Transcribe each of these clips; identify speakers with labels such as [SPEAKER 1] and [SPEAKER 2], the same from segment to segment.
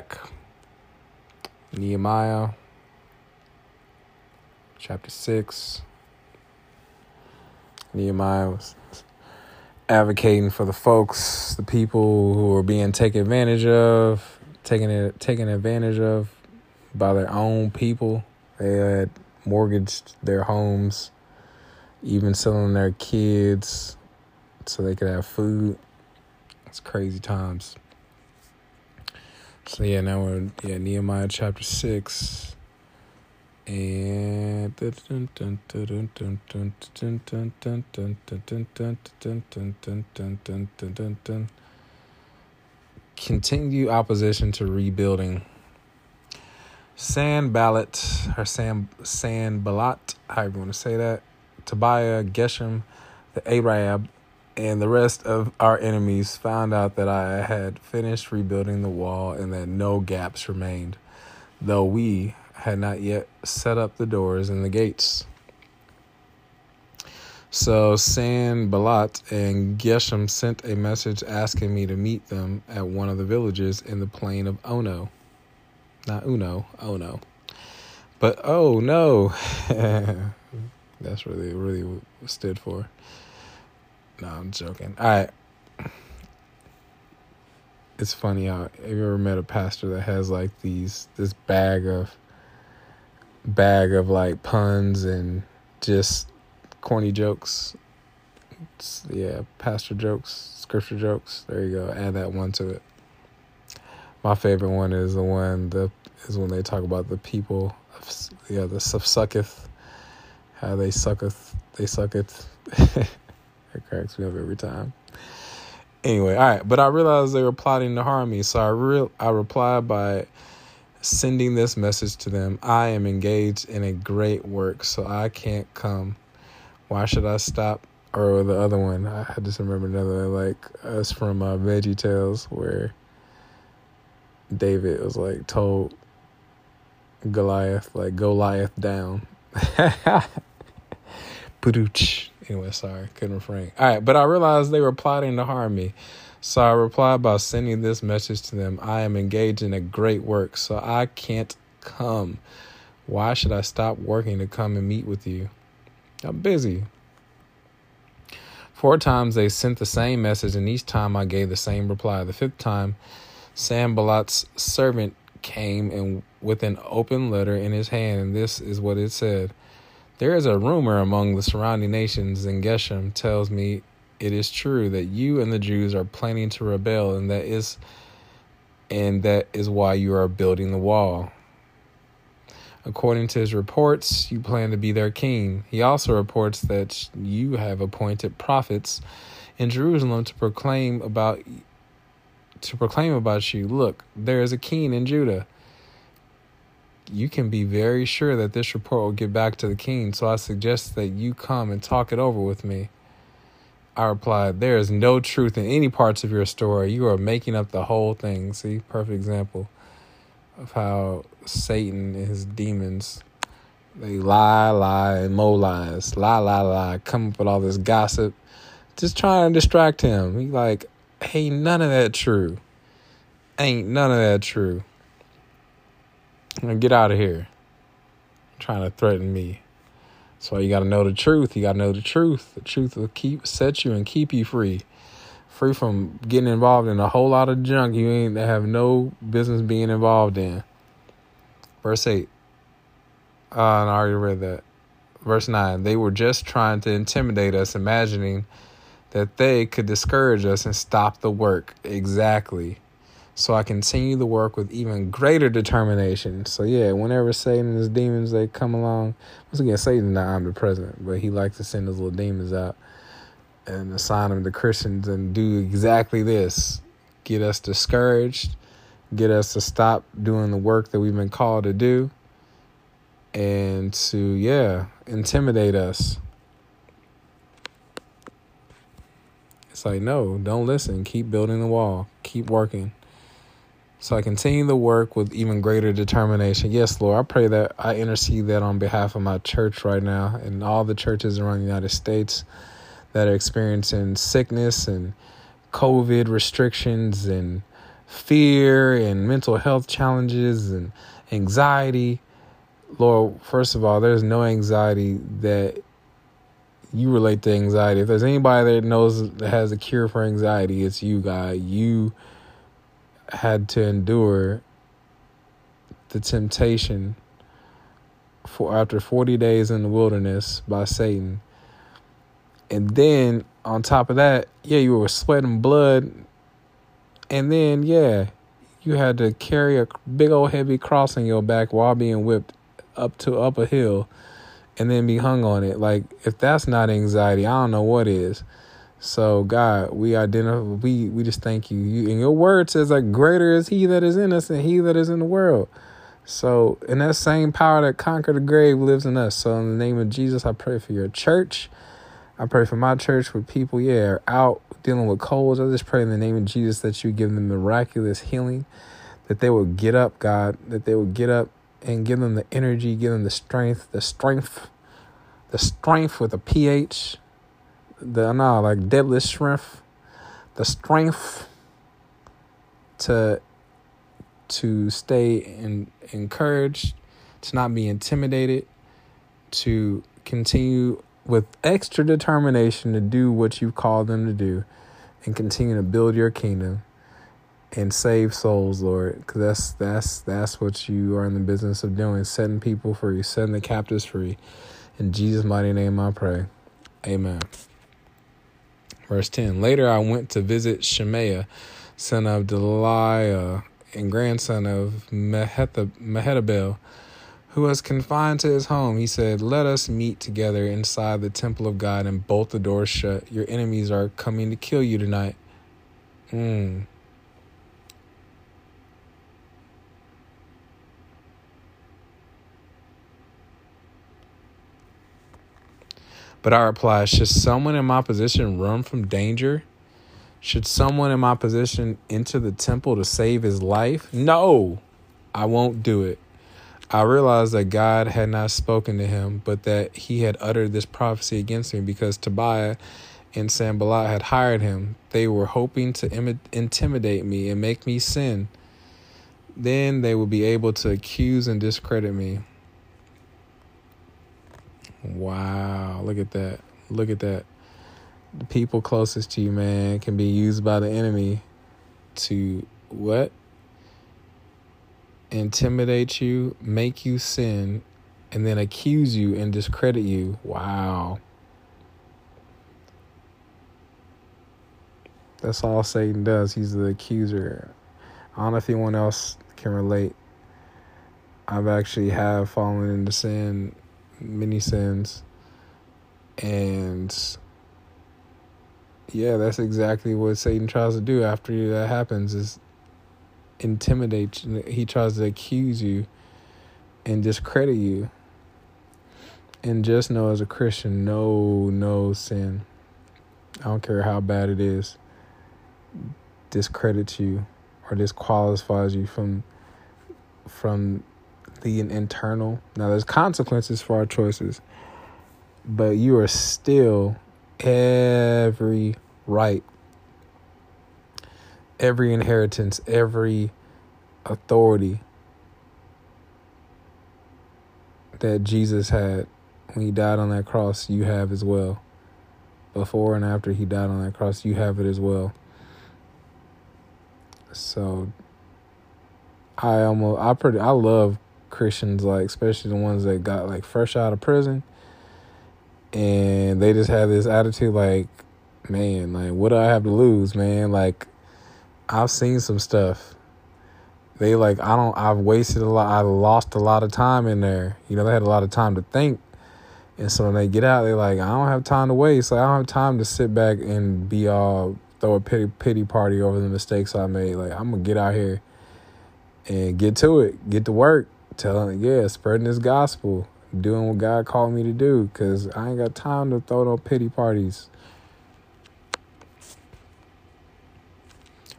[SPEAKER 1] back. Nehemiah chapter 6. Nehemiah was advocating for the folks, the people who were being taken advantage of, taken it, taken advantage of by their own people. They had mortgaged their homes, even selling their kids so they could have food. It's crazy times. So yeah, now we're yeah Nehemiah chapter six, and continue opposition to rebuilding. Sanballat or San Sanballat, however you want to say that, Tobiah, Geshem, the Arab, and the rest of our enemies found out that I had finished rebuilding the wall and that no gaps remained, though we had not yet set up the doors and the gates. So Sanballat and Geshem sent a message asking me to meet them at one of the villages in the plain of Ono. Not Uno, Ono. But oh no. That's really really stood for. No, I'm joking. Right. It's funny how have you ever met a pastor that has like these this bag of bag of like puns and just corny jokes. It's, yeah, pastor jokes, scripture jokes. There you go. Add that one to it. My favorite one is the one the is when they talk about the people of yeah the sucketh, how they sucketh they sucketh. It cracks me up every time. Anyway, all right, but I realized they were plotting to harm me, so I real I replied by sending this message to them. I am engaged in a great work, so I can't come. Why should I stop? Or the other one, I just remember another like us from uh, Veggie Tales where David was like told Goliath like Goliath down. Pooch. Anyway, sorry, couldn't refrain. All right, but I realized they were plotting to harm me. So I replied by sending this message to them I am engaged in a great work, so I can't come. Why should I stop working to come and meet with you? I'm busy. Four times they sent the same message, and each time I gave the same reply. The fifth time, Sanballat's servant came and with an open letter in his hand, and this is what it said. There is a rumor among the surrounding nations, and Geshem tells me it is true that you and the Jews are planning to rebel, and that is and that is why you are building the wall. According to his reports, you plan to be their king. He also reports that you have appointed prophets in Jerusalem to proclaim about to proclaim about you. Look, there is a king in Judah you can be very sure that this report will get back to the king, so I suggest that you come and talk it over with me. I replied, There is no truth in any parts of your story. You are making up the whole thing. See, perfect example of how Satan and his demons they lie, lie, and more lies. Lie, lie, lie. Come up with all this gossip. Just trying to distract him. He like, hey, none of that true. Ain't none of that true. Get out of here. trying to threaten me. Why you got to know the truth. You got to know the truth. The truth will keep set you and keep you free. Free from getting involved in a whole lot of junk you ain't have no business being involved in. Verse 8. Uh, I already read that. Verse 9. They were just trying to intimidate us, imagining that they could discourage us and stop the work. Exactly so I continue the work with even greater determination. So yeah, whenever Satan and his demons they come along, once again, Satan's not omnipresent, but he likes to send his little demons out and assign them to Christians and do exactly this: get us discouraged, get us to stop doing the work that we've been called to do, and to yeah, intimidate us. It's like, no, don't listen. Keep building the wall. Keep working. So I continue the work with even greater determination. Yes, Lord, I pray that I intercede that on behalf of my church right now and all the churches around the United States that are experiencing sickness and COVID restrictions and fear and mental health challenges and anxiety. Lord, first of all, there's no anxiety that you relate to anxiety. If there's anybody that knows that has a cure for anxiety, it's you, God. You had to endure the temptation for after 40 days in the wilderness by Satan. And then on top of that, yeah, you were sweating blood. And then, yeah, you had to carry a big old heavy cross on your back while being whipped up to up a hill and then be hung on it. Like if that's not anxiety, I don't know what is. So God, we identify we we just thank you. You and your word says like greater is he that is in us than he that is in the world. So in that same power that conquered the grave lives in us. So in the name of Jesus, I pray for your church. I pray for my church with people, yeah, are out dealing with colds. I just pray in the name of Jesus that you give them miraculous healing, that they will get up, God, that they will get up and give them the energy, give them the strength, the strength, the strength with a pH, the no, like deadlift strength, the strength to to stay in, encouraged, to not be intimidated, to continue with extra determination to do what you've called them to do and continue to build your kingdom and save souls, Lord, because that's that's that's what you are in the business of doing, setting people free, setting the captives free. In Jesus' mighty name, I pray. Amen. Verse ten. Later, I went to visit Shemaiah, son of Delaiah and grandson of Mehetabel who was confined to his home, he said, Let us meet together inside the temple of God and bolt the doors shut. Your enemies are coming to kill you tonight. Hmm. But I reply, Should someone in my position run from danger? Should someone in my position enter the temple to save his life? No, I won't do it. I realized that God had not spoken to him, but that he had uttered this prophecy against me because Tobiah and Sanballat had hired him. They were hoping to Im- intimidate me and make me sin. Then they would be able to accuse and discredit me. Wow, look at that. Look at that. The people closest to you, man, can be used by the enemy to what? intimidate you, make you sin, and then accuse you and discredit you. Wow. That's all Satan does. He's the accuser. I don't know if anyone else can relate. I've actually have fallen into sin, many sins. And yeah, that's exactly what Satan tries to do after that happens is intimidate you. He tries to accuse you and discredit you. And just know as a Christian, no, no sin. I don't care how bad it is, discredits you or disqualifies you from from the internal. Now there's consequences for our choices, but you are still every right every inheritance, every authority that Jesus had when he died on that cross, you have as well. Before and after he died on that cross, you have it as well. So I almost I pretty I love Christians like especially the ones that got like fresh out of prison and they just have this attitude like man like what do I have to lose man like I've seen some stuff. They like I don't I've wasted a lot I lost a lot of time in there. You know, they had a lot of time to think. And so when they get out, they're like, I don't have time to waste. Like I don't have time to sit back and be all throw a pity pity party over the mistakes I made. Like I'm gonna get out here and get to it, get to work, telling yeah, spreading this gospel, doing what God called me to do. Cause I ain't got time to throw no pity parties.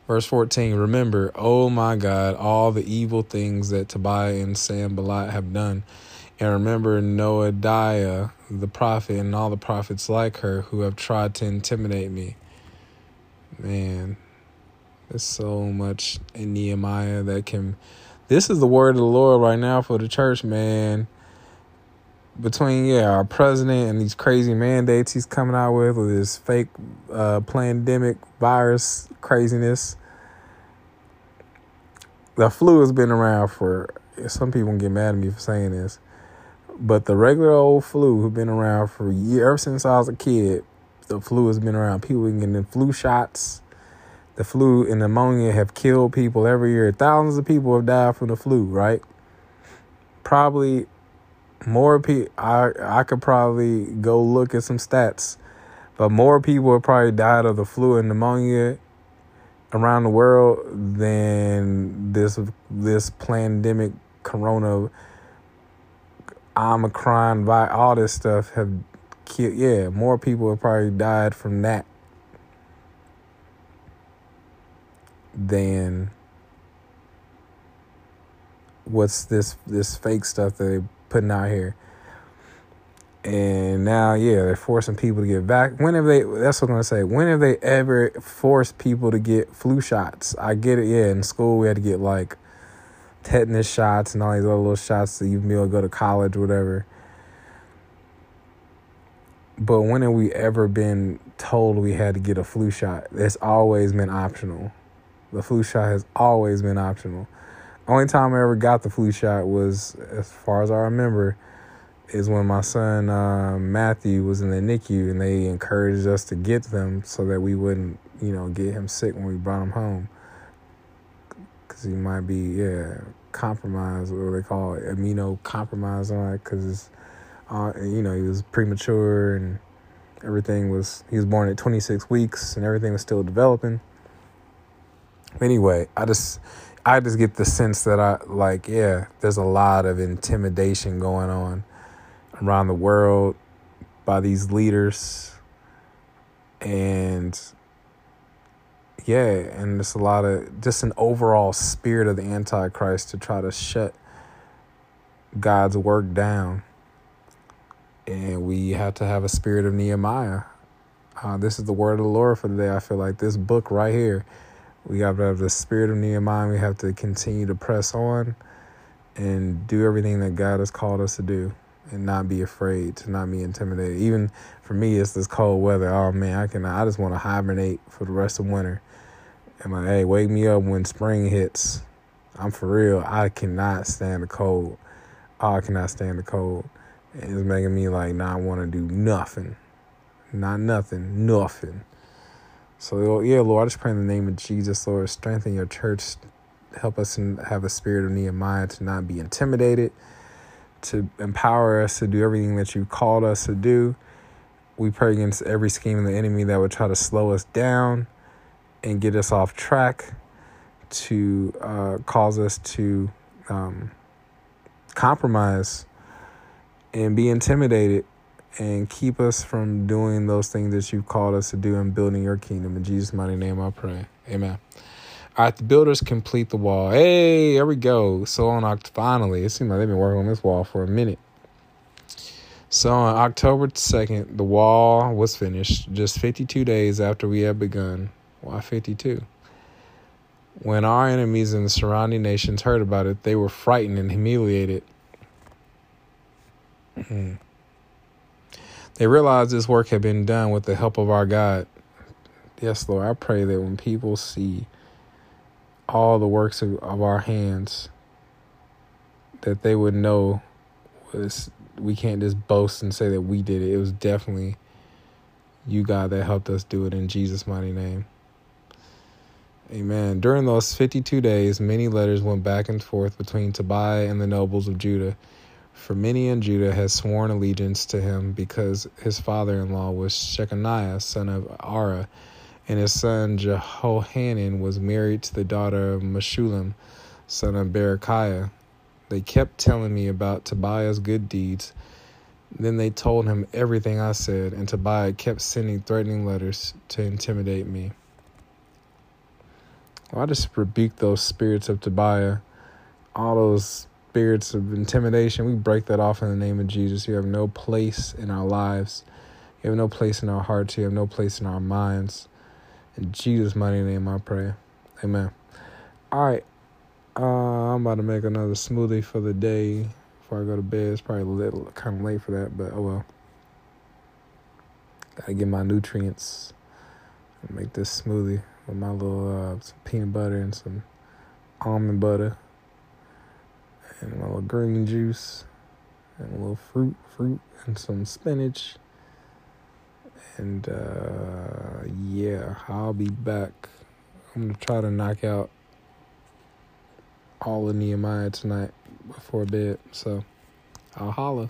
[SPEAKER 1] Verse 14 Remember, oh my God, all the evil things that Tobiah and Sanballat have done. And remember Noadiah, the prophet, and all the prophets like her who have tried to intimidate me. Man, There's so much in Nehemiah that can. This is the word of the Lord right now for the church, man. Between yeah, our president and these crazy mandates he's coming out with with this fake uh, pandemic virus craziness. The flu has been around for. Some people get mad at me for saying this, but the regular old flu has been around for years. Ever since I was a kid, the flu has been around. People getting flu shots the flu and pneumonia have killed people every year. Thousands of people have died from the flu, right? Probably more people. I I could probably go look at some stats, but more people have probably died of the flu and pneumonia around the world than this this pandemic, corona, omicron, by all this stuff have killed. Yeah, more people have probably died from that than what's this this fake stuff that they're putting out here. And now, yeah, they're forcing people to get back. When have they? That's what I'm gonna say. When have they ever forced people to get flu shots? I get it. Yeah, in school we had to get like tetanus shots and all these other little shots to even be able to go to college, or whatever. But when have we ever been told we had to get a flu shot? It's always been optional. The flu shot has always been optional. Only time I ever got the flu shot was, as far as I remember, is when my son uh, Matthew was in the NICU and they encouraged us to get them so that we wouldn't, you know, get him sick when we brought him home. Because he might be, yeah, compromised, what they call it, immunocompromised on it, because, uh, you know, he was premature and everything was, he was born at 26 weeks and everything was still developing. Anyway, I just I just get the sense that I like yeah, there's a lot of intimidation going on around the world by these leaders and yeah, and there's a lot of just an overall spirit of the antichrist to try to shut God's work down. And we have to have a spirit of Nehemiah. Uh, this is the word of the Lord for today. I feel like this book right here we have to have the spirit of Nehemiah. We have to continue to press on and do everything that God has called us to do and not be afraid, to not be intimidated. Even for me, it's this cold weather. Oh man, I can I just want to hibernate for the rest of winter. And like, hey, wake me up when spring hits. I'm for real. I cannot stand the cold. Oh, I cannot stand the cold. It's making me like not want to do nothing. Not nothing, nothing. So, yeah, Lord, I just pray in the name of Jesus, Lord, strengthen your church. Help us and have a spirit of Nehemiah to not be intimidated, to empower us to do everything that you called us to do. We pray against every scheme of the enemy that would try to slow us down and get us off track, to uh, cause us to um, compromise and be intimidated and keep us from doing those things that you've called us to do and building your kingdom. In Jesus' mighty name I pray. Amen. All right, the builders complete the wall. Hey, there we go. So on October, finally, it seems like they've been working on this wall for a minute. So on October 2nd, the wall was finished just 52 days after we had begun. Why 52? When our enemies and the surrounding nations heard about it, they were frightened and humiliated. Hmm. They realized this work had been done with the help of our God. Yes, Lord, I pray that when people see all the works of, of our hands, that they would know was we can't just boast and say that we did it. It was definitely you, God, that helped us do it in Jesus' mighty name. Amen. During those 52 days, many letters went back and forth between Tobiah and the nobles of Judah for many in Judah had sworn allegiance to him because his father in law was Shechaniah, son of Arah, and his son Jehohanan was married to the daughter of Meshullam, son of Berechiah. They kept telling me about Tobiah's good deeds. Then they told him everything I said, and Tobiah kept sending threatening letters to intimidate me. Well, I just rebuke those spirits of Tobiah, all those spirits of intimidation, we break that off in the name of Jesus. You have no place in our lives. You have no place in our hearts. You have no place in our minds. In Jesus' mighty name, I pray. Amen. All right. Uh, I'm about to make another smoothie for the day before I go to bed. It's probably a little kind of late for that, but oh well. Gotta get my nutrients. Make this smoothie with my little uh, some peanut butter and some almond butter and my little green juice and a little fruit, fruit and some spinach. And uh, yeah, I'll be back. I'm gonna try to knock out all of Nehemiah tonight before bed. So I'll holla.